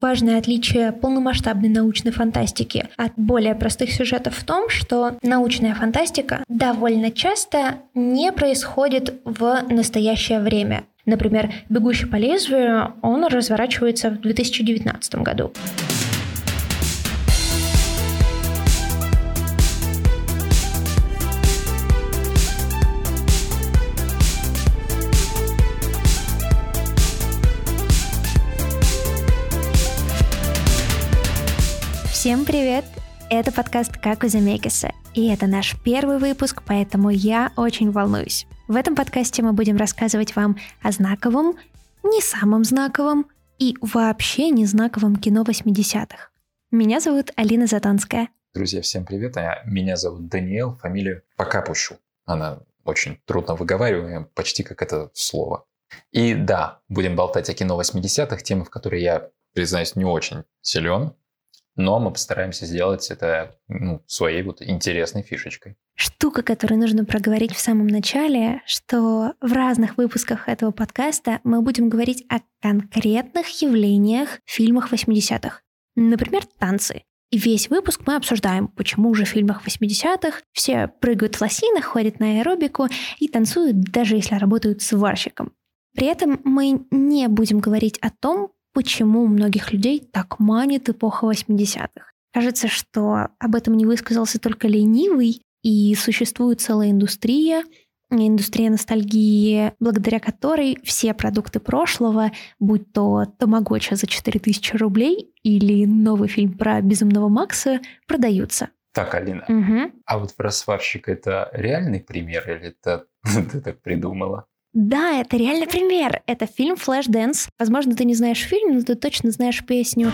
Важное отличие полномасштабной научной фантастики от более простых сюжетов в том, что научная фантастика довольно часто не происходит в настоящее время. Например, «Бегущий по лезвию» он разворачивается в 2019 году. Всем привет! Это подкаст «Как у Замекиса», и это наш первый выпуск, поэтому я очень волнуюсь. В этом подкасте мы будем рассказывать вам о знаковом, не самом знаковом и вообще не знаковом кино 80-х. Меня зовут Алина Затонская. Друзья, всем привет. А меня зовут Даниэл, фамилию пока пущу. Она очень трудно выговариваемая, почти как это слово. И да, будем болтать о кино 80-х, темы, в которые я, признаюсь, не очень силен, но мы постараемся сделать это ну, своей вот интересной фишечкой. Штука, которую нужно проговорить в самом начале, что в разных выпусках этого подкаста мы будем говорить о конкретных явлениях в фильмах 80-х. Например, танцы. И весь выпуск мы обсуждаем, почему же в фильмах 80-х все прыгают в лосинах, ходят на аэробику и танцуют, даже если работают сварщиком. При этом мы не будем говорить о том, почему у многих людей так манит эпоха 80-х. Кажется, что об этом не высказался только ленивый, и существует целая индустрия, индустрия ностальгии, благодаря которой все продукты прошлого, будь то Тамагоча за 4000 рублей или новый фильм про Безумного Макса, продаются. Так, Алина, угу. а вот про сварщика это реальный пример или это ты так придумала? Да, это реальный пример. Это фильм Flashdance. Возможно, ты не знаешь фильм, но ты точно знаешь песню.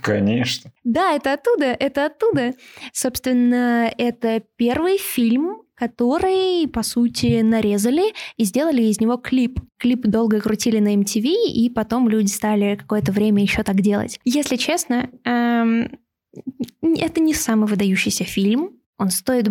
Конечно. Да, это оттуда, это оттуда. Собственно, это первый фильм, который, по сути, нарезали и сделали из него клип. Клип долго крутили на MTV, и потом люди стали какое-то время еще так делать. Если честно, эм, это не самый выдающийся фильм. Он стоит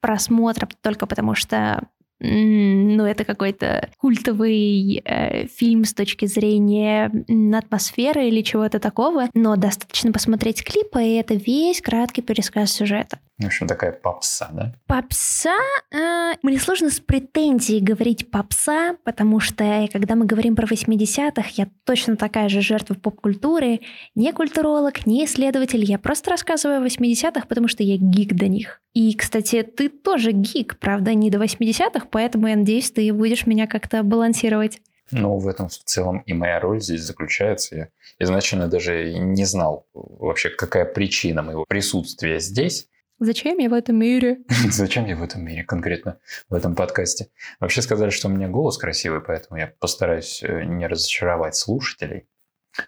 просмотра только потому, что ну, это какой-то культовый э, фильм с точки зрения атмосферы или чего-то такого, но достаточно посмотреть клипы, и это весь краткий пересказ сюжета. В общем, такая попса, да? Попса? Э, мне сложно с претензией говорить попса, потому что когда мы говорим про 80-х, я точно такая же жертва поп-культуры, не культуролог, не исследователь, я просто рассказываю о 80-х, потому что я гик до них. И, кстати, ты тоже гик, правда, не до 80-х, поэтому я надеюсь, ты будешь меня как-то балансировать. Ну, в этом в целом и моя роль здесь заключается. Я изначально даже не знал вообще, какая причина моего присутствия здесь. Зачем я в этом мире? Зачем я в этом мире конкретно, в этом подкасте? Вообще сказали, что у меня голос красивый, поэтому я постараюсь э, не разочаровать слушателей.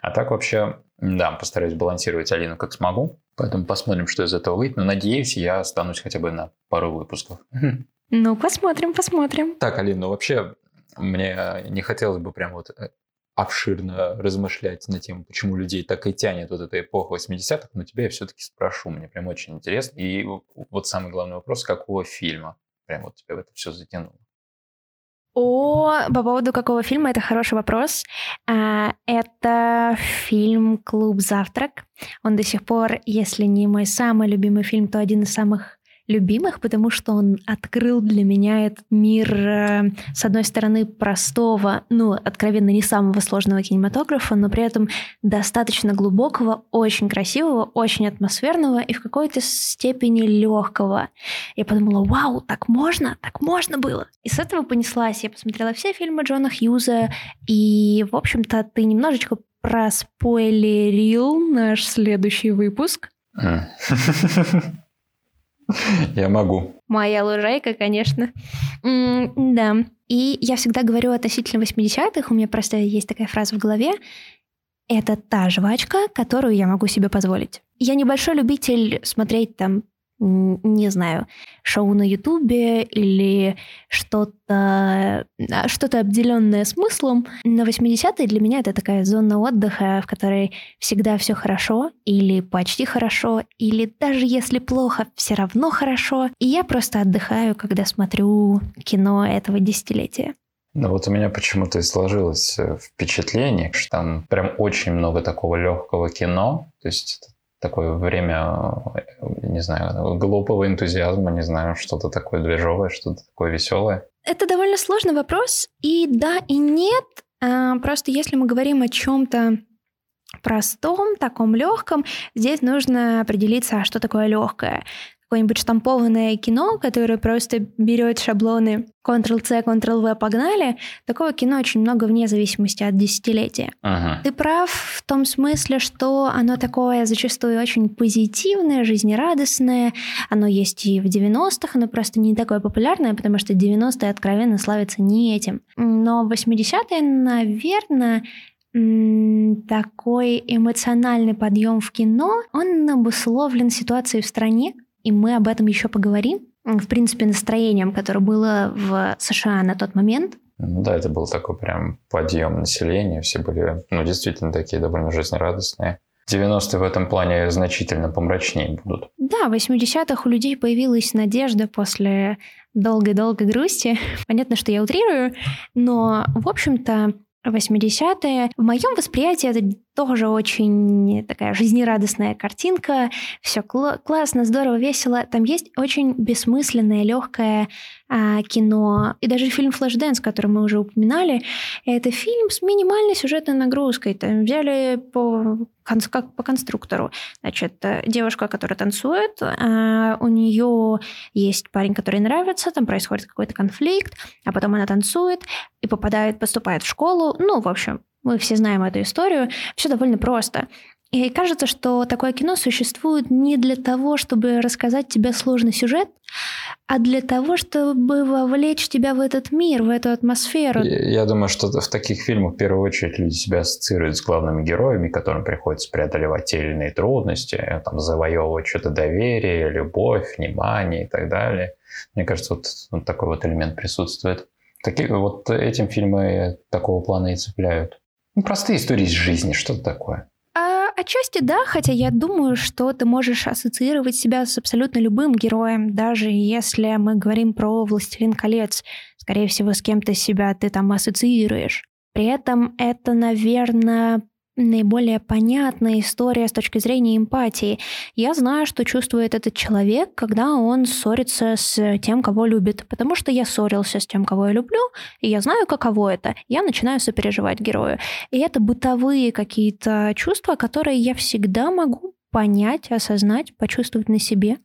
А так вообще, да, постараюсь балансировать Алину как смогу. Поэтому посмотрим, что из этого выйдет. Но надеюсь, я останусь хотя бы на пару выпусков. Ну, посмотрим, посмотрим. Так, Алина, ну вообще, мне не хотелось бы прям вот э, обширно размышлять на тему, почему людей так и тянет вот эта эпоха 80-х, но тебя я все-таки спрошу, мне прям очень интересно. И вот самый главный вопрос, какого фильма прям вот тебя в это все затянуло? О, по поводу какого фильма, это хороший вопрос. А, это фильм «Клуб Завтрак». Он до сих пор, если не мой самый любимый фильм, то один из самых любимых, потому что он открыл для меня этот мир, э, с одной стороны, простого, ну, откровенно не самого сложного кинематографа, но при этом достаточно глубокого, очень красивого, очень атмосферного и в какой-то степени легкого. Я подумала, вау, так можно, так можно было. И с этого понеслась. Я посмотрела все фильмы Джона Хьюза, и, в общем-то, ты немножечко проспойлерил наш следующий выпуск. Я могу. Моя лужайка, конечно. да. И я всегда говорю относительно 80-х, у меня просто есть такая фраза в голове. Это та жвачка, которую я могу себе позволить. Я небольшой любитель смотреть там не знаю, шоу на Ютубе или что-то что обделенное смыслом. На 80-е для меня это такая зона отдыха, в которой всегда все хорошо или почти хорошо, или даже если плохо, все равно хорошо. И я просто отдыхаю, когда смотрю кино этого десятилетия. Ну вот у меня почему-то и сложилось э, впечатление, что там прям очень много такого легкого кино. То есть это такое время, не знаю, глупого энтузиазма, не знаю, что-то такое движовое, что-то такое веселое? Это довольно сложный вопрос, и да, и нет. А, просто если мы говорим о чем-то простом, таком легком, здесь нужно определиться, а что такое легкое какое-нибудь штампованное кино, которое просто берет шаблоны Ctrl-C, Ctrl-V, погнали, такого кино очень много вне зависимости от десятилетия. Ага. Ты прав в том смысле, что оно такое зачастую очень позитивное, жизнерадостное. Оно есть и в 90-х, оно просто не такое популярное, потому что 90-е откровенно славятся не этим. Но в 80-е, наверное, такой эмоциональный подъем в кино, он обусловлен ситуацией в стране, и мы об этом еще поговорим. В принципе, настроением, которое было в США на тот момент. Ну да, это был такой прям подъем населения, все были, ну, действительно такие довольно жизнерадостные. 90-е в этом плане значительно помрачнее будут. Да, в 80-х у людей появилась надежда после долгой-долгой грусти. Понятно, что я утрирую, но, в общем-то, 80-е. В моем восприятии это тоже очень такая жизнерадостная картинка. Все кл- классно, здорово, весело. Там есть очень бессмысленное, легкое а, кино. И даже фильм «Flashdance», который мы уже упоминали, это фильм с минимальной сюжетной нагрузкой. Там взяли по, как по конструктору. Значит, девушка, которая танцует, а, у нее есть парень, который нравится, там происходит какой-то конфликт, а потом она танцует и попадает, поступает в школу. Ну, в общем, мы все знаем эту историю. Все довольно просто. И кажется, что такое кино существует не для того, чтобы рассказать тебе сложный сюжет, а для того, чтобы вовлечь тебя в этот мир, в эту атмосферу. Я думаю, что в таких фильмах в первую очередь люди себя ассоциируют с главными героями, которым приходится преодолевать те или иные трудности, там, завоевывать что-то доверие, любовь, внимание и так далее. Мне кажется, вот, вот такой вот элемент присутствует. Такие, вот этим фильмы такого плана и цепляют. Ну, простые истории из жизни, что-то такое. Отчасти да, хотя я думаю, что ты можешь ассоциировать себя с абсолютно любым героем, даже если мы говорим про «Властелин колец». Скорее всего, с кем-то себя ты там ассоциируешь. При этом это, наверное, наиболее понятная история с точки зрения эмпатии. Я знаю, что чувствует этот человек, когда он ссорится с тем, кого любит, потому что я ссорился с тем, кого я люблю, и я знаю, каково это. Я начинаю сопереживать герою. И это бытовые какие-то чувства, которые я всегда могу понять, осознать, почувствовать на себе.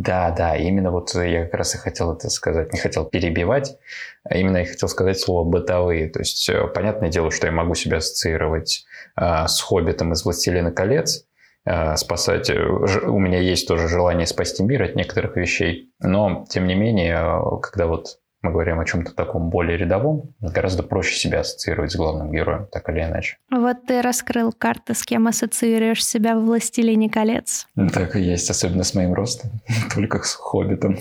Да, да, именно вот я как раз и хотел это сказать, не хотел перебивать, а именно я хотел сказать слово «бытовые». То есть, э, понятное дело, что я могу себя ассоциировать э, с «Хоббитом» из «Властелина колец», э, спасать. У меня есть тоже желание спасти мир от некоторых вещей, но, тем не менее, когда вот мы говорим о чем-то таком более рядовом, гораздо проще себя ассоциировать с главным героем, так или иначе. Вот ты раскрыл карты, с кем ассоциируешь себя в «Властелине колец». Так и есть, особенно с моим ростом, только с «Хоббитом».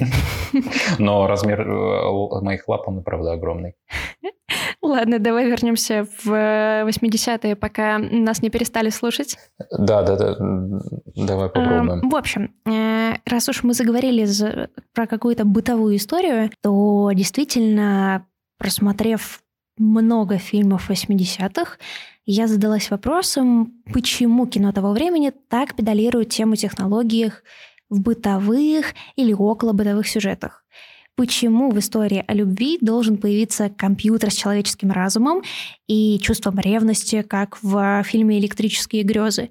Но размер э, моих лап, он, правда, огромный. Ладно, давай вернемся в 80-е, пока нас не перестали слушать. Да, да, да. Давай попробуем. В общем, э, раз уж мы заговорили про какую-то бытовую историю, то действительно, просмотрев много фильмов 80-х, я задалась вопросом, почему кино того времени так педалирует тему технологиях в бытовых или около бытовых сюжетах почему в истории о любви должен появиться компьютер с человеческим разумом и чувством ревности, как в фильме «Электрические грезы»,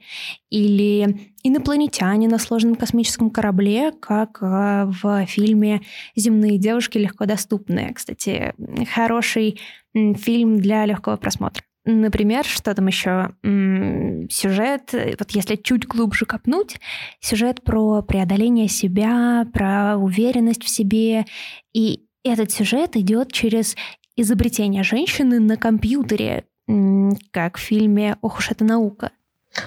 или инопланетяне на сложном космическом корабле, как э, в фильме «Земные девушки легко доступные». Кстати, хороший фильм для легкого просмотра. Например, что там еще? Сюжет, вот если чуть глубже копнуть, сюжет про преодоление себя, про уверенность в себе. И этот сюжет идет через изобретение женщины на компьютере, как в фильме «Ох уж эта наука».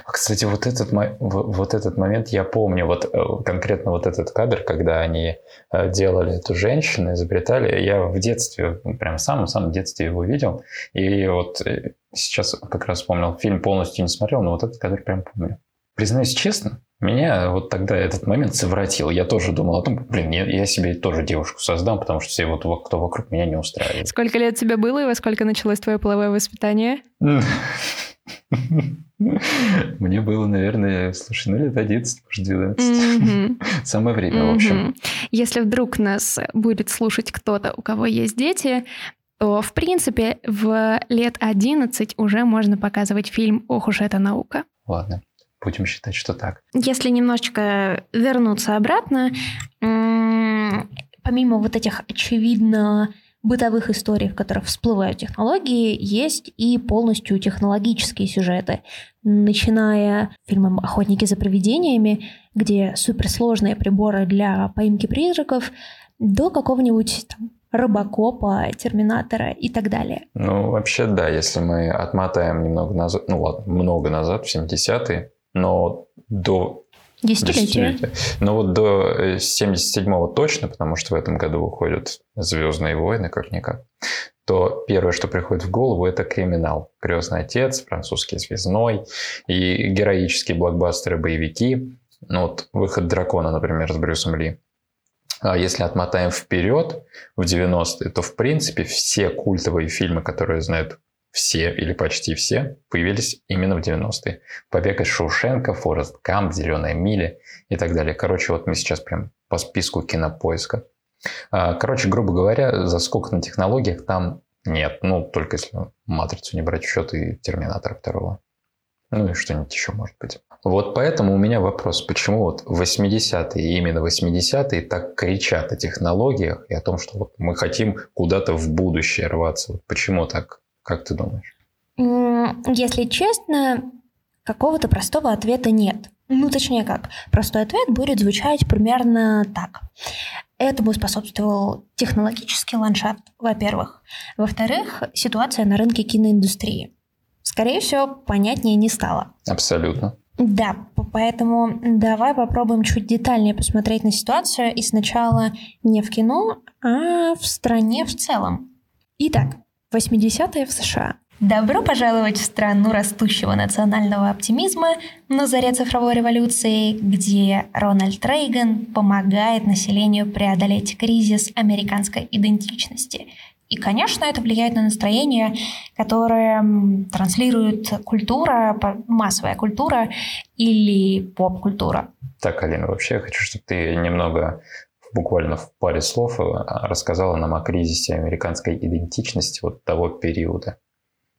А, Кстати, вот этот, вот этот момент я помню, вот э, конкретно вот этот кадр, когда они э, делали эту женщину, изобретали, я в детстве, ну, прям в самом-самом детстве его видел, и вот э, сейчас как раз вспомнил, фильм полностью не смотрел, но вот этот кадр прям помню. Признаюсь честно, меня вот тогда этот момент совратил. Я тоже думал о том, блин, я, я себе тоже девушку создам, потому что все вот во- кто вокруг меня не устраивает. Сколько лет тебе было и во сколько началось твое половое воспитание? Мне было, наверное, слушай, ну лет 11, может, 12. Мгм. Самое время, в общем. Если вдруг нас будет слушать кто-то, у кого есть дети, то, в принципе, в лет 11 уже можно показывать фильм «Ох уж эта наука». Ладно, будем считать, что так. Если немножечко вернуться обратно, помимо вот этих очевидно бытовых историй, в которых всплывают технологии, есть и полностью технологические сюжеты, начиная фильмом «Охотники за привидениями», где суперсложные приборы для поимки призраков, до какого-нибудь там, Робокопа, Терминатора и так далее. Ну, вообще, да, если мы отмотаем немного назад, ну ладно, много назад, в 70-е, но до Десятилетия. Десятилетия. Ну вот до 77-го точно, потому что в этом году выходят «Звездные войны», как-никак, то первое, что приходит в голову, это криминал. «Крестный отец», «Французский связной» и героические блокбастеры, боевики. Ну вот выход «Дракона», например, с Брюсом Ли. А если отмотаем вперед, в 90-е, то, в принципе, все культовые фильмы, которые знают все или почти все, появились именно в 90-е. «Побег из Шоушенка», «Форест Гамп», «Зеленая миля» и так далее. Короче, вот мы сейчас прям по списку кинопоиска. А, Короче, грубо говоря, заскок на технологиях там нет. Ну, только если «Матрицу» не брать в счет и «Терминатор» второго. Ну и что-нибудь еще может быть. Вот поэтому у меня вопрос, почему вот 80-е, именно 80-е так кричат о технологиях и о том, что вот мы хотим куда-то в будущее рваться. Вот почему так? Как ты думаешь? Если честно, какого-то простого ответа нет. Ну, точнее как, простой ответ будет звучать примерно так. Этому способствовал технологический ландшафт, во-первых. Во-вторых, ситуация на рынке киноиндустрии. Скорее всего, понятнее не стало. Абсолютно. Да, поэтому давай попробуем чуть детальнее посмотреть на ситуацию и сначала не в кино, а в стране в целом. Итак, 80-е в США. Добро пожаловать в страну растущего национального оптимизма на заре цифровой революции, где Рональд Рейган помогает населению преодолеть кризис американской идентичности. И, конечно, это влияет на настроение, которое транслирует культура, массовая культура или поп-культура. Так, Алина, вообще я хочу, чтобы ты немного буквально в паре слов э, рассказала нам о кризисе американской идентичности вот того периода.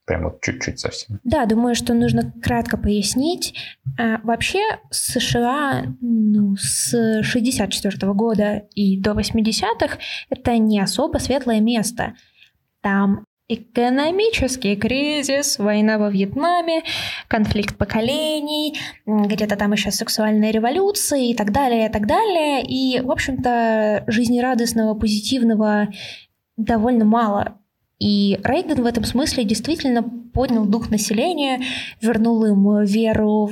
Прям вот чуть-чуть совсем. Да, думаю, что нужно кратко пояснить. А, Вообще США ну, с 64 года и до 80-х это не особо светлое место. Там экономический кризис, война во Вьетнаме, конфликт поколений, где-то там еще сексуальные революции и так далее, и так далее. И, в общем-то, жизнерадостного, позитивного довольно мало. И Рейган в этом смысле действительно поднял дух населения, вернул им веру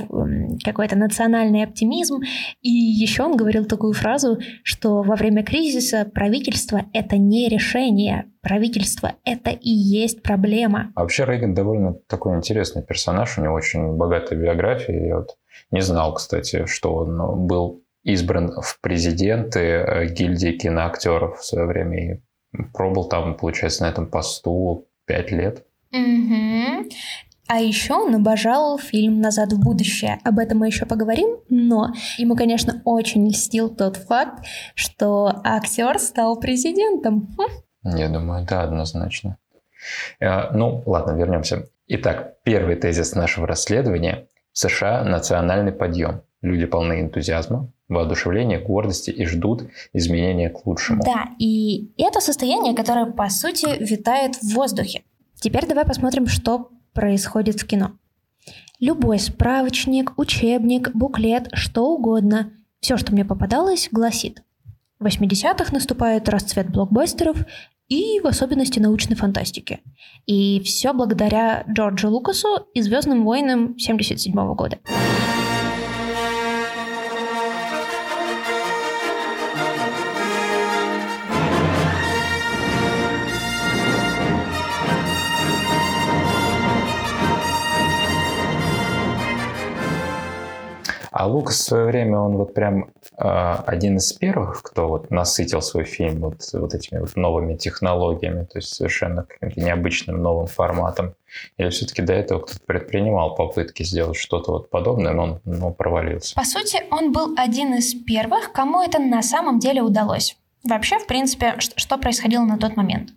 какой-то национальный оптимизм. И еще он говорил такую фразу, что во время кризиса правительство — это не решение, правительство — это и есть проблема. А вообще Рейган довольно такой интересный персонаж, у него очень богатая биография. Я вот не знал, кстати, что он был избран в президенты э, гильдии киноактеров в свое время и пробыл там, получается, на этом посту пять лет. А еще он обожал фильм «Назад в будущее». Об этом мы еще поговорим, но ему, конечно, очень льстил тот факт, что актер стал президентом. Хм. Я думаю, да, однозначно. Э, Ну, ладно, вернемся. Итак, первый тезис нашего расследования. США национальный подъем. Люди полны энтузиазма, воодушевления, гордости и ждут изменения к лучшему. Да, и это состояние, которое, по сути, витает в воздухе. Теперь давай посмотрим, что происходит в кино. Любой справочник, учебник, буклет, что угодно, все, что мне попадалось, гласит. В 80-х наступает расцвет блокбастеров, и в особенности научной фантастики. И все благодаря Джорджу Лукасу и «Звездным войнам» 1977 года. А Лукас в свое время, он вот прям э, один из первых, кто вот насытил свой фильм вот, вот этими вот новыми технологиями, то есть совершенно каким-то необычным новым форматом. Или все-таки до этого кто-то предпринимал попытки сделать что-то вот подобное, но он но провалился? По сути, он был один из первых, кому это на самом деле удалось. Вообще, в принципе, что происходило на тот момент?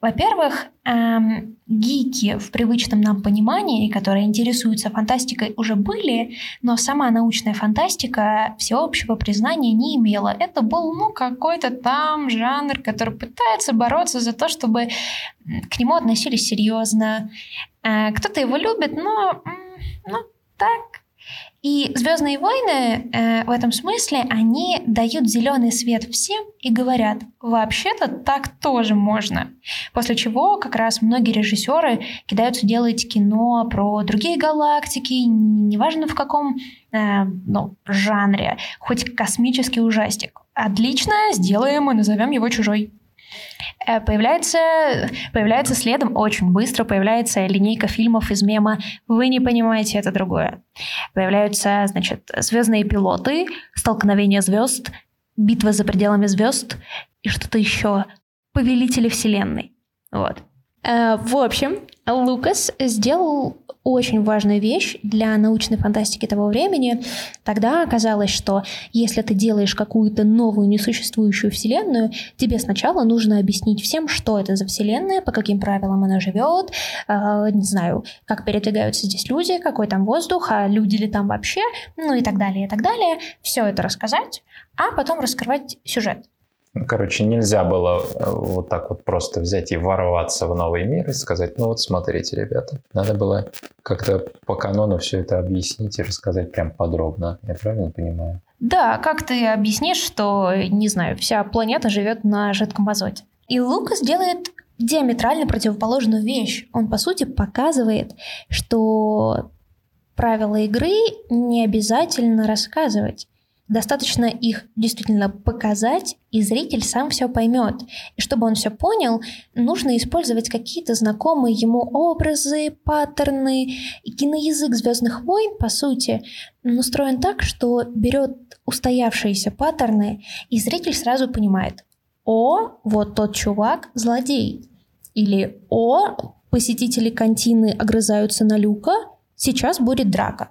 Во-первых, эм, гики в привычном нам понимании, которые интересуются фантастикой, уже были, но сама научная фантастика всеобщего признания не имела. Это был, ну, какой-то там жанр, который пытается бороться за то, чтобы к нему относились серьезно. Э, кто-то его любит, но, ну, так, и Звездные войны э, в этом смысле они дают зеленый свет всем и говорят, вообще-то так тоже можно. После чего как раз многие режиссеры кидаются делать кино про другие галактики, неважно в каком э, ну, жанре, хоть космический ужастик. Отлично, сделаем и назовем его чужой. Э, появляется, появляется следом очень быстро, появляется линейка фильмов из мема «Вы не понимаете, это другое». Появляются, значит, «Звездные пилоты», «Столкновение звезд», «Битва за пределами звезд» и что-то еще «Повелители вселенной». Вот. Э, в общем, Лукас сделал очень важную вещь для научной фантастики того времени. Тогда оказалось, что если ты делаешь какую-то новую несуществующую вселенную, тебе сначала нужно объяснить всем, что это за вселенная, по каким правилам она живет, э, не знаю, как передвигаются здесь люди, какой там воздух, а люди ли там вообще, ну и так далее, и так далее. Все это рассказать, а потом раскрывать сюжет. Ну, короче, нельзя было э, вот так вот просто взять и ворваться в новый мир и сказать, ну вот смотрите, ребята, надо было как-то по канону все это объяснить и рассказать прям подробно. Я правильно понимаю? Да, как ты объяснишь, что, не знаю, вся планета живет на жидком азоте? И Лукас делает диаметрально противоположную вещь. Он, по сути, показывает, что правила игры не обязательно рассказывать. Достаточно их действительно показать, и зритель сам все поймет. И чтобы он все понял, нужно использовать какие-то знакомые ему образы, паттерны. И киноязык Звездных войн, по сути, устроен так, что берет устоявшиеся паттерны, и зритель сразу понимает, о, вот тот чувак злодей. Или о, посетители контины огрызаются на люка, сейчас будет драка.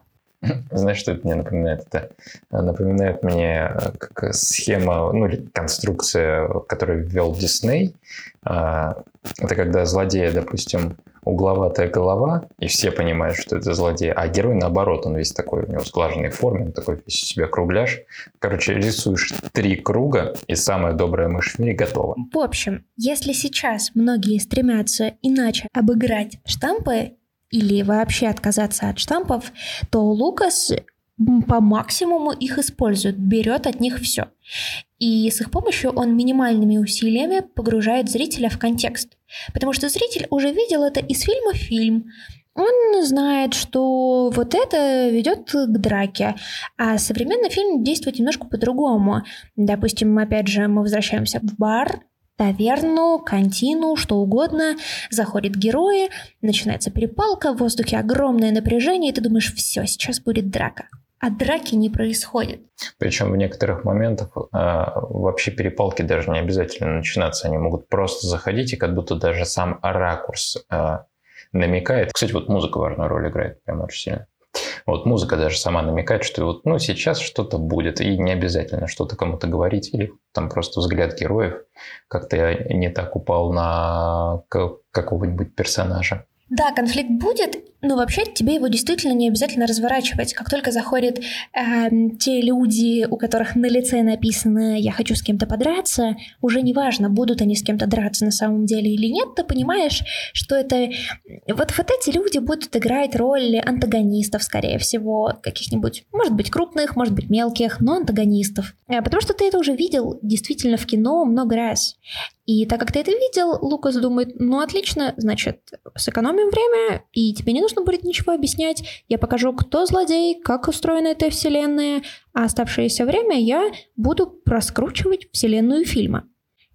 Знаешь, что это мне напоминает? Это напоминает мне э, как схема, ну, или конструкция, которую ввел Дисней. А, это когда злодея, допустим, угловатая голова, и все понимают, что это злодей, а герой наоборот, он весь такой, у него сглаженной форме, он такой весь у себя кругляш. Короче, рисуешь три круга, и самая добрая мышь в мире готова. В общем, если сейчас многие стремятся иначе обыграть штампы, или вообще отказаться от штампов, то Лукас по максимуму их использует, берет от них все. И с их помощью он минимальными усилиями погружает зрителя в контекст. Потому что зритель уже видел это из фильма в фильм. Он знает, что вот это ведет к драке, а современный фильм действует немножко по-другому. Допустим, опять же, мы возвращаемся в бар, таверну, кантину, что угодно. Заходят герои, начинается перепалка, в воздухе огромное напряжение, и ты думаешь, все, сейчас будет драка. А драки не происходит. Причем в некоторых моментах э, вообще перепалки даже не обязательно начинаться. Они могут просто заходить, и как будто даже сам ракурс э, намекает. Кстати, вот музыка важную роль играет прям очень сильно. Вот музыка даже сама намекает, что вот, ну, сейчас что-то будет, и не обязательно что-то кому-то говорить, или там просто взгляд героев как-то не так упал на какого-нибудь персонажа. Да, конфликт будет, но вообще тебе его действительно не обязательно разворачивать. Как только заходят э, те люди, у которых на лице написано «я хочу с кем-то подраться», уже не важно, будут они с кем-то драться на самом деле или нет, ты понимаешь, что это... Вот, вот эти люди будут играть роль антагонистов, скорее всего, каких-нибудь, может быть, крупных, может быть, мелких, но антагонистов. Э, потому что ты это уже видел действительно в кино много раз. И так как ты это видел, Лукас думает, ну отлично, значит, сэкономим время, и тебе не нужно будет ничего объяснять. Я покажу, кто злодей, как устроена эта вселенная, а оставшееся время я буду проскручивать вселенную фильма.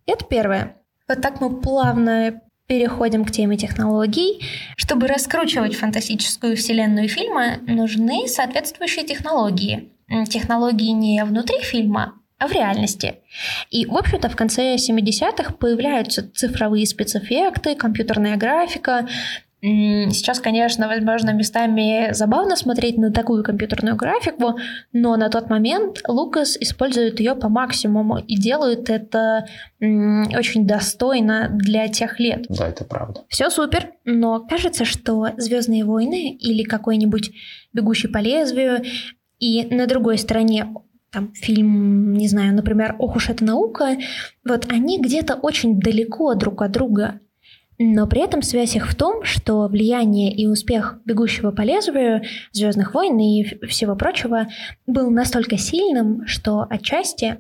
Это первое. Вот так мы плавно переходим к теме технологий. Чтобы раскручивать фантастическую вселенную фильма, нужны соответствующие технологии. Технологии не внутри фильма, а в реальности. И, в общем-то, в конце 70-х появляются цифровые спецэффекты, компьютерная графика. Сейчас, конечно, возможно, местами забавно смотреть на такую компьютерную графику, но на тот момент Лукас использует ее по максимуму и делает это очень достойно для тех лет. Да, это правда. Все супер, но кажется, что Звездные войны или какой-нибудь Бегущий по лезвию и на другой стороне там фильм, не знаю, например, «Ох уж эта наука», вот они где-то очень далеко друг от друга. Но при этом связь их в том, что влияние и успех «Бегущего по лезвию», «Звездных войн» и всего прочего был настолько сильным, что отчасти,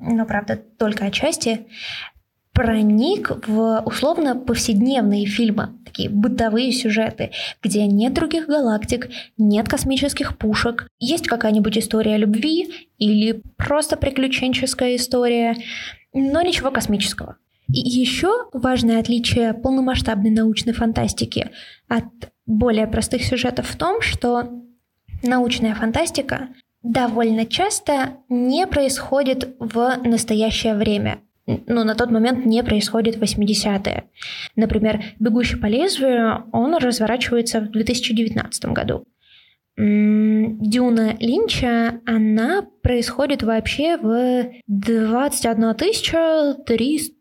но правда только отчасти, проник в условно повседневные фильмы, такие бытовые сюжеты, где нет других галактик, нет космических пушек, есть какая-нибудь история любви или просто приключенческая история, но ничего космического. И еще важное отличие полномасштабной научной фантастики от более простых сюжетов в том, что научная фантастика довольно часто не происходит в настоящее время ну, на тот момент не происходит 80-е. Например, «Бегущий по лезвию», он разворачивается в 2019 году. Дюна Линча, она происходит вообще в 21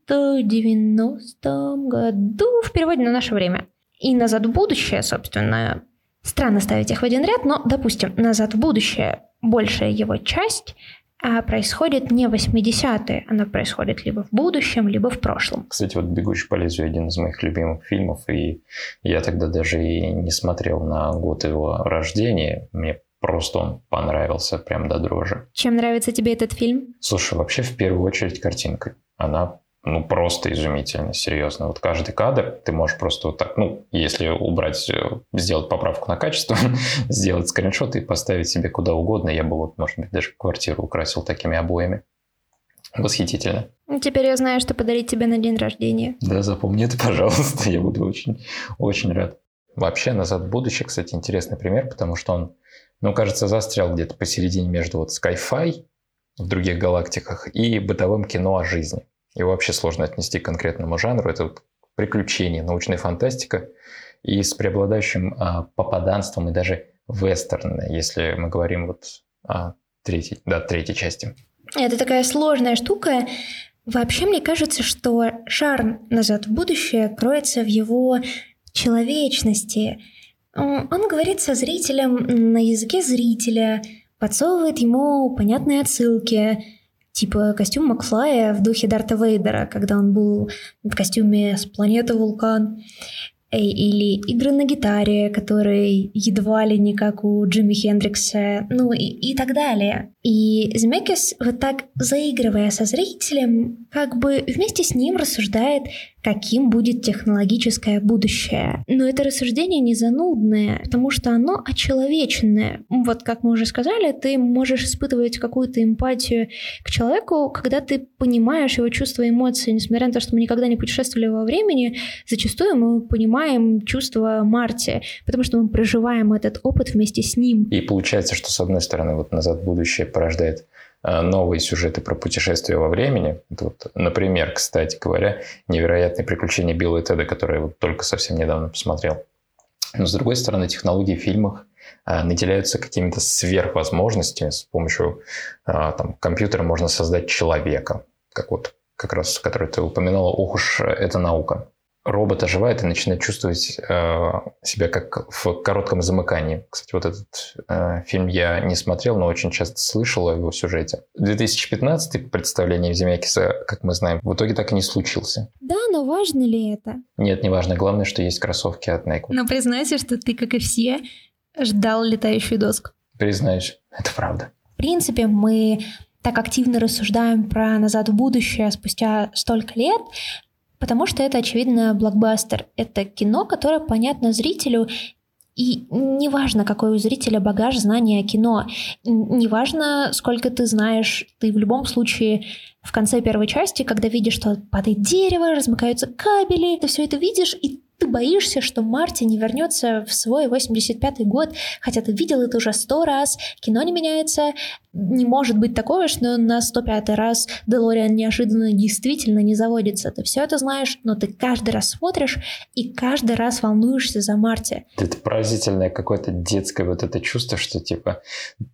390 году в переводе на наше время. И «Назад в будущее», собственно, странно ставить их в один ряд, но, допустим, «Назад в будущее» большая его часть а происходит не в 80-е, она происходит либо в будущем, либо в прошлом. Кстати, вот «Бегущий по лезвию» один из моих любимых фильмов, и я тогда даже и не смотрел на год его рождения. Мне просто он понравился прям до дрожи. Чем нравится тебе этот фильм? Слушай, вообще в первую очередь картинкой. Она ну, просто изумительно, серьезно. Вот каждый кадр ты можешь просто вот так, ну, если убрать, э, сделать поправку на качество, сделать скриншот и поставить себе куда угодно, я бы вот, может быть, даже квартиру украсил такими обоями. Восхитительно. Теперь я знаю, что подарить тебе на день рождения. Да, запомни это, пожалуйста, я буду очень, очень рад. Вообще, «Назад в будущее», кстати, интересный пример, потому что он, ну, кажется, застрял где-то посередине между вот Sky-Fi в других галактиках и бытовым кино о жизни. Его вообще сложно отнести к конкретному жанру. Это приключения, научная фантастика и с преобладающим а, попаданством и даже вестерн, если мы говорим вот о третьей, да, третьей части. Это такая сложная штука. Вообще, мне кажется, что шарм «Назад в будущее» кроется в его человечности. Он говорит со зрителем на языке зрителя, подсовывает ему понятные отсылки – типа костюм Макфлая в духе Дарта Вейдера, когда он был в костюме с планеты Вулкан. Или игры на гитаре, которые едва ли не как у Джимми Хендрикса, ну и, и так далее. И Земекис, вот так заигрывая со зрителем, как бы вместе с ним рассуждает каким будет технологическое будущее. Но это рассуждение не занудное, потому что оно очеловеченное. Вот как мы уже сказали, ты можешь испытывать какую-то эмпатию к человеку, когда ты понимаешь его чувства и эмоции. Несмотря на то, что мы никогда не путешествовали во времени, зачастую мы понимаем чувства Марти, потому что мы проживаем этот опыт вместе с ним. И получается, что с одной стороны, вот «Назад будущее» порождает новые сюжеты про путешествия во времени. Вот, например, кстати говоря, «Невероятные приключения Билла и Теда», которые я вот только совсем недавно посмотрел. Но, с другой стороны, технологии в фильмах э, наделяются какими-то сверхвозможностями. С помощью э, там, компьютера можно создать человека, как вот как раз, который ты упоминала, ох уж это наука. Робот оживает и начинает чувствовать э, себя как в коротком замыкании. Кстати, вот этот э, фильм я не смотрел, но очень часто слышал о его сюжете. 2015 представление Земякиса, как мы знаем, в итоге так и не случился. Да, но важно ли это? Нет, не важно. Главное, что есть кроссовки от Nike. Но признайся, что ты, как и все, ждал летающую доску. Признаюсь, это правда. В принципе, мы так активно рассуждаем про «Назад в будущее» спустя столько лет, потому что это, очевидно, блокбастер. Это кино, которое понятно зрителю, и неважно, какой у зрителя багаж знания о кино, неважно, сколько ты знаешь, ты в любом случае в конце первой части, когда видишь, что падает дерево, размыкаются кабели, ты все это видишь, и ты боишься, что Марти не вернется в свой 85-й год, хотя ты видел это уже сто раз, кино не меняется, не может быть такого, что на 105 раз Делориан неожиданно действительно не заводится. Ты все это знаешь, но ты каждый раз смотришь и каждый раз волнуешься за Марти. Это поразительное какое-то детское вот это чувство, что типа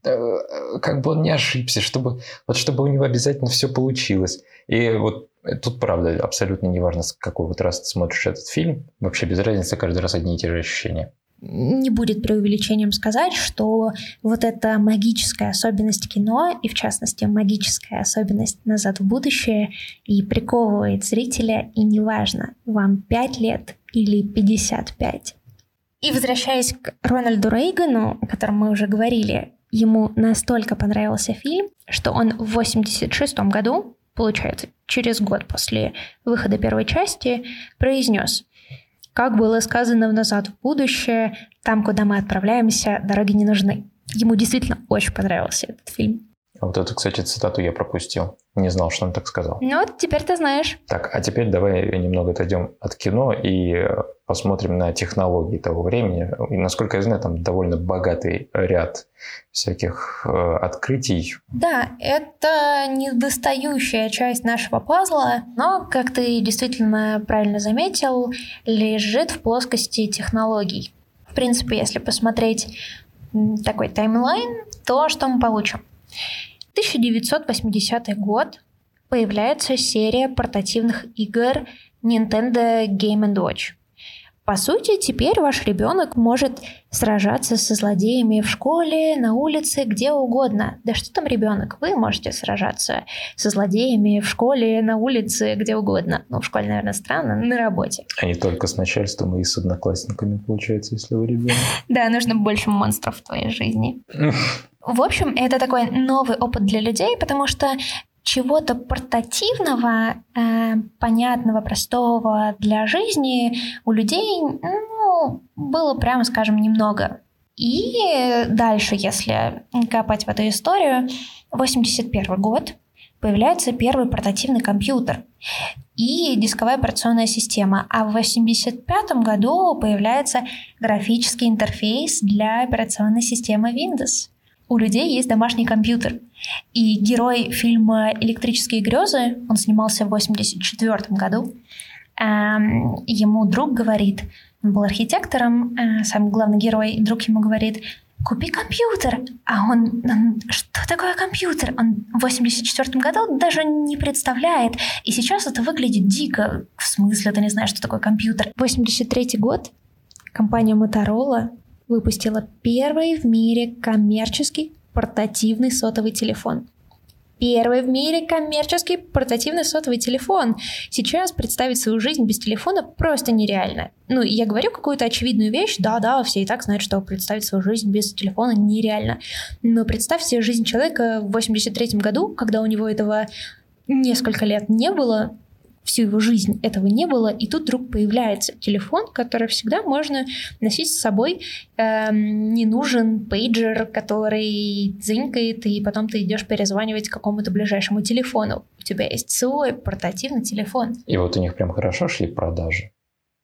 э, как бы он не ошибся, чтобы вот чтобы у него обязательно все получилось. И вот Тут, правда, абсолютно неважно, с какой вот раз ты смотришь этот фильм, вообще без разницы, каждый раз одни и те же ощущения. Не будет преувеличением сказать, что вот эта магическая особенность кино, и в частности магическая особенность «Назад в будущее», и приковывает зрителя, и неважно, вам 5 лет или 55. И возвращаясь к Рональду Рейгану, о котором мы уже говорили, ему настолько понравился фильм, что он в 86 году получается, через год после выхода первой части, произнес «Как было сказано в «Назад в будущее», там, куда мы отправляемся, дороги не нужны». Ему действительно очень понравился этот фильм. Вот эту, кстати, цитату я пропустил. Не знал, что он так сказал. Ну вот, теперь ты знаешь. Так, а теперь давай немного отойдем от кино и посмотрим на технологии того времени. И, насколько я знаю, там довольно богатый ряд всяких э, открытий. Да, это недостающая часть нашего пазла, но, как ты действительно правильно заметил, лежит в плоскости технологий. В принципе, если посмотреть такой таймлайн, то что мы получим? 1980 год появляется серия портативных игр Nintendo Game Watch. По сути, теперь ваш ребенок может сражаться со злодеями в школе, на улице, где угодно. Да что там ребенок? Вы можете сражаться со злодеями в школе, на улице, где угодно. Ну, в школе, наверное, странно, на работе. А не только с начальством и с одноклассниками, получается, если вы ребенок. Да, нужно больше монстров в твоей жизни. В общем, это такой новый опыт для людей, потому что чего-то портативного, э, понятного, простого для жизни у людей ну, было, прямо скажем, немного. И дальше, если копать в эту историю, 81 год появляется первый портативный компьютер и дисковая операционная система. А в 85 году появляется графический интерфейс для операционной системы Windows у людей есть домашний компьютер. И герой фильма «Электрические грезы», он снимался в 84 году, эм, ему друг говорит, он был архитектором, э, сам главный герой, друг ему говорит, купи компьютер. А он, он, что такое компьютер? Он в 84 году даже не представляет. И сейчас это выглядит дико. В смысле, ты не знаешь, что такое компьютер? 83 год, компания Motorola выпустила первый в мире коммерческий портативный сотовый телефон. Первый в мире коммерческий портативный сотовый телефон. Сейчас представить свою жизнь без телефона просто нереально. Ну, я говорю какую-то очевидную вещь, да-да, все и так знают, что представить свою жизнь без телефона нереально. Но представь себе жизнь человека в 83 году, когда у него этого несколько лет не было, всю его жизнь этого не было, и тут вдруг появляется телефон, который всегда можно носить с собой. Эм, не нужен пейджер, который дзынькает, и потом ты идешь перезванивать какому-то ближайшему телефону. У тебя есть свой портативный телефон. И вот у них прям хорошо шли продажи.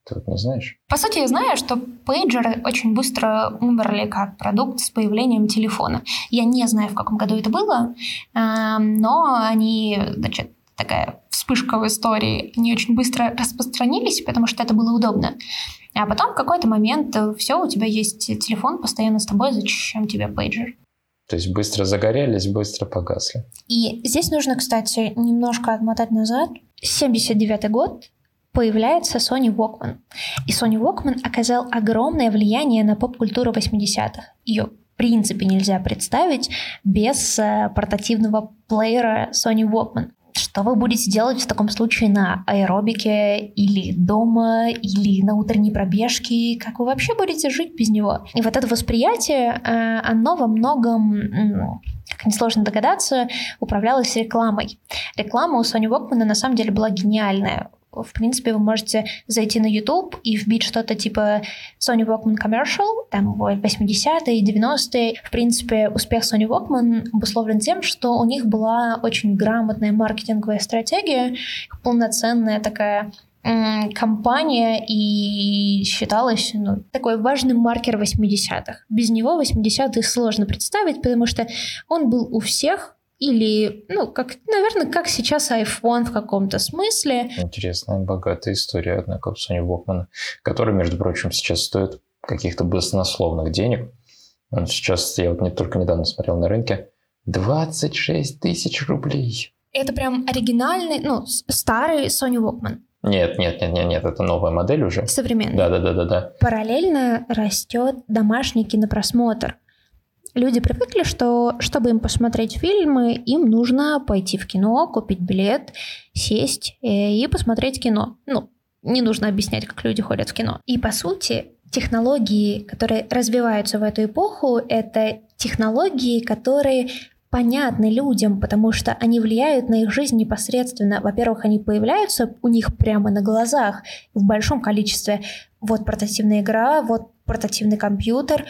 Ты вот не знаешь? По сути, я знаю, что пейджеры очень быстро умерли как продукт с появлением телефона. Я не знаю, в каком году это было, эм, но они, значит, такая вспышка в истории, они очень быстро распространились, потому что это было удобно. А потом в какой-то момент э, все, у тебя есть телефон постоянно с тобой, зачем тебе пейджер? То есть быстро загорелись, быстро погасли. И здесь нужно, кстати, немножко отмотать назад. 79 год, появляется Sony Walkman. И Sony Walkman оказал огромное влияние на поп-культуру 80-х. Ее в принципе нельзя представить без э, портативного плеера Sony Walkman. Что вы будете делать в таком случае на аэробике или дома, или на утренней пробежке? Как вы вообще будете жить без него? И вот это восприятие, э, оно во многом как несложно догадаться, управлялось рекламой. Реклама у Sony Walkman на самом деле была гениальная в принципе, вы можете зайти на YouTube и вбить что-то типа Sony Walkman Commercial, там 80-е, 90-е. В принципе, успех Sony Walkman обусловлен тем, что у них была очень грамотная маркетинговая стратегия, полноценная такая компания и считалась ну, такой важным маркер 80-х. Без него 80-х сложно представить, потому что он был у всех, или, ну, как, наверное, как сейчас iPhone в каком-то смысле. Интересная, богатая история, однако, Sony Walkman, который, между прочим, сейчас стоит каких-то баснословных денег. Он сейчас, я вот не только недавно смотрел на рынке, 26 тысяч рублей. Это прям оригинальный, ну, старый Sony Walkman. Нет, нет, нет, нет, нет, это новая модель уже. Современная. Да, да, да, да, да. Параллельно растет домашний кинопросмотр. Люди привыкли, что чтобы им посмотреть фильмы, им нужно пойти в кино, купить билет, сесть э, и посмотреть кино. Ну, не нужно объяснять, как люди ходят в кино. И по сути, технологии, которые развиваются в эту эпоху, это технологии, которые понятны людям, потому что они влияют на их жизнь непосредственно. Во-первых, они появляются у них прямо на глазах в большом количестве. Вот портативная игра, вот портативный компьютер,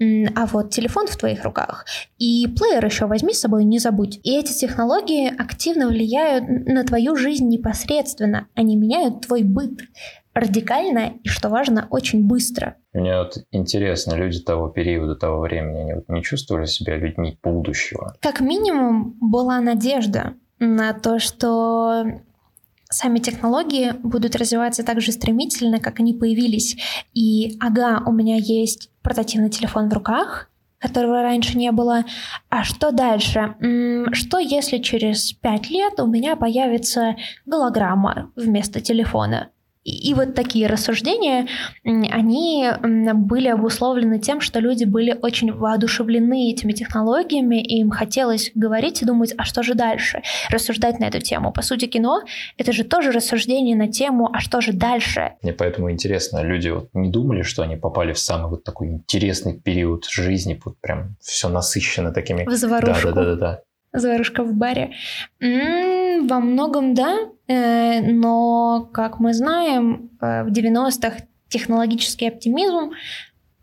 а вот телефон в твоих руках. И плеер еще возьми с собой, не забудь. И эти технологии активно влияют на твою жизнь непосредственно. Они меняют твой быт радикально и, что важно, очень быстро. Мне вот интересно, люди того периода, того времени, они вот не чувствовали себя людьми будущего? Как минимум была надежда на то, что сами технологии будут развиваться так же стремительно, как они появились. И ага, у меня есть портативный телефон в руках, которого раньше не было. А что дальше? Что если через пять лет у меня появится голограмма вместо телефона? И, вот такие рассуждения, они были обусловлены тем, что люди были очень воодушевлены этими технологиями, и им хотелось говорить и думать, а что же дальше, рассуждать на эту тему. По сути, кино — это же тоже рассуждение на тему, а что же дальше. Мне поэтому интересно, люди вот не думали, что они попали в самый вот такой интересный период жизни, вот прям все насыщено такими... В заварушку. Да, да, да, да. Заварушка в баре. М-м, во многом да, но, как мы знаем, э, в 90-х технологический оптимизм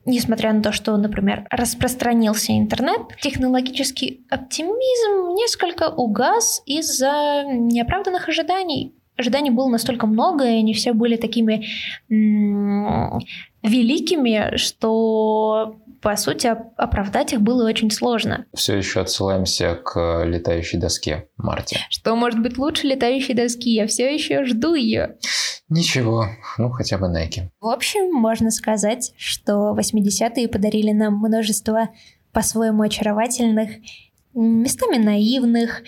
несмотря на то, что, например, распространился интернет, технологический оптимизм несколько угас из-за неоправданных ожиданий. Ожиданий было настолько много, и они все были такими великими, что по сути, оправдать их было очень сложно. Все еще отсылаемся к летающей доске Марти. Что может быть лучше летающей доски? Я все еще жду ее. Ничего, ну хотя бы Nike. В общем, можно сказать, что 80-е подарили нам множество по-своему очаровательных, местами наивных,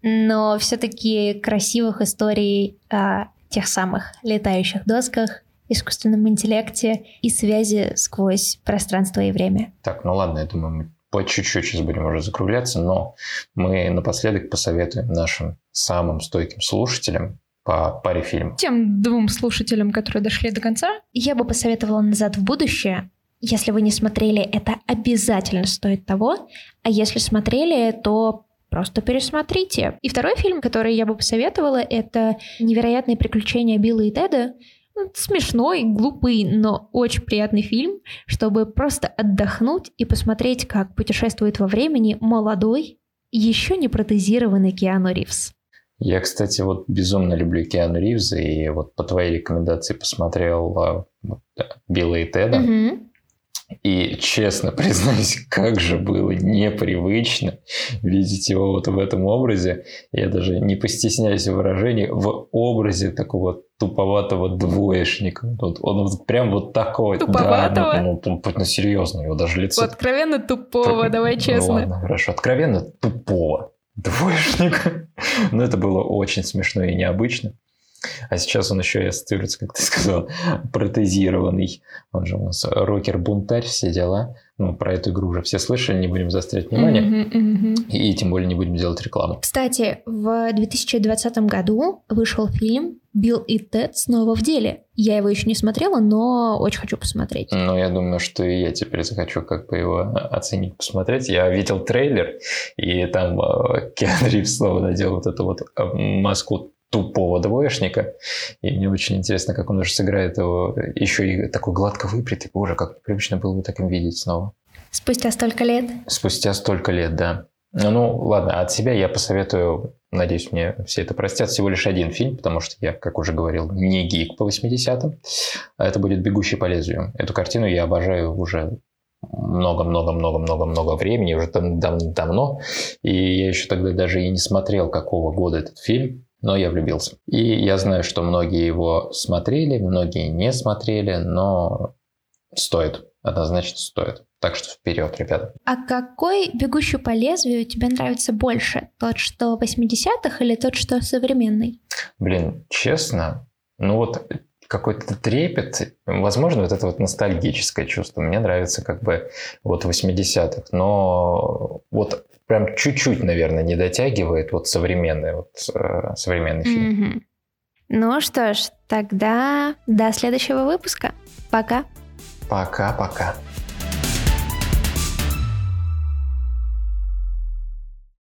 но все-таки красивых историй о тех самых летающих досках, искусственном интеллекте и связи сквозь пространство и время. Так, ну ладно, я думаю, мы по чуть-чуть сейчас будем уже закругляться, но мы напоследок посоветуем нашим самым стойким слушателям по паре фильмов. Тем двум слушателям, которые дошли до конца, я бы посоветовала «Назад в будущее». Если вы не смотрели, это обязательно стоит того. А если смотрели, то просто пересмотрите. И второй фильм, который я бы посоветовала, это «Невероятные приключения Билла и Теда». Ну, смешной, глупый, но очень приятный фильм, чтобы просто отдохнуть и посмотреть, как путешествует во времени молодой, еще не протезированный Киану Ривз. Я, кстати, вот безумно люблю Киану Ривза, и вот по твоей рекомендации посмотрел а, вот, Билла и Теда. Угу. И честно признаюсь, как же было непривычно видеть его вот в этом образе. Я даже не постесняюсь в выражении, в образе такого туповатого двоечника. Вот он вот прям вот такой. Туповатого? Да, ну, ну, ну, ну серьезно, его даже лицо... Откровенно тупого, Про... давай честно. Ну, ладно, хорошо, откровенно тупого двоечника. Но это было очень смешно и необычно. А сейчас он еще и ассоциируется, как ты сказал, протезированный. Он же у нас рокер-бунтарь, все дела. Ну, про эту игру уже все слышали, не будем заострять внимание. Mm-hmm, mm-hmm. И, и тем более не будем делать рекламу. Кстати, в 2020 году вышел фильм «Билл и Тед снова в деле». Я его еще не смотрела, но очень хочу посмотреть. Ну, я думаю, что и я теперь захочу как бы его оценить, посмотреть. Я видел трейлер, и там э, Киану Ривз снова надел вот эту вот э, маску тупого двоечника. И мне очень интересно, как он уже сыграет его еще и такой гладко выпрятый. Боже, как привычно было бы таким видеть снова. Спустя столько лет? Спустя столько лет, да. Ну, ну, ладно, от себя я посоветую, надеюсь, мне все это простят, всего лишь один фильм, потому что я, как уже говорил, не гик по 80-м. А это будет «Бегущий по лезвию». Эту картину я обожаю уже много-много-много-много-много времени, уже там, дав давно. И я еще тогда даже и не смотрел, какого года этот фильм но я влюбился. И я знаю, что многие его смотрели, многие не смотрели, но стоит, однозначно стоит. Так что вперед, ребята. А какой «Бегущий по лезвию» тебе нравится больше? Тот, что 80-х или тот, что современный? Блин, честно, ну вот какой-то трепет, возможно, вот это вот ностальгическое чувство. Мне нравится как бы вот 80-х, но вот прям чуть-чуть, наверное, не дотягивает вот современный, вот, э, современный фильм. Mm-hmm. Ну что ж, тогда до следующего выпуска. Пока. Пока-пока.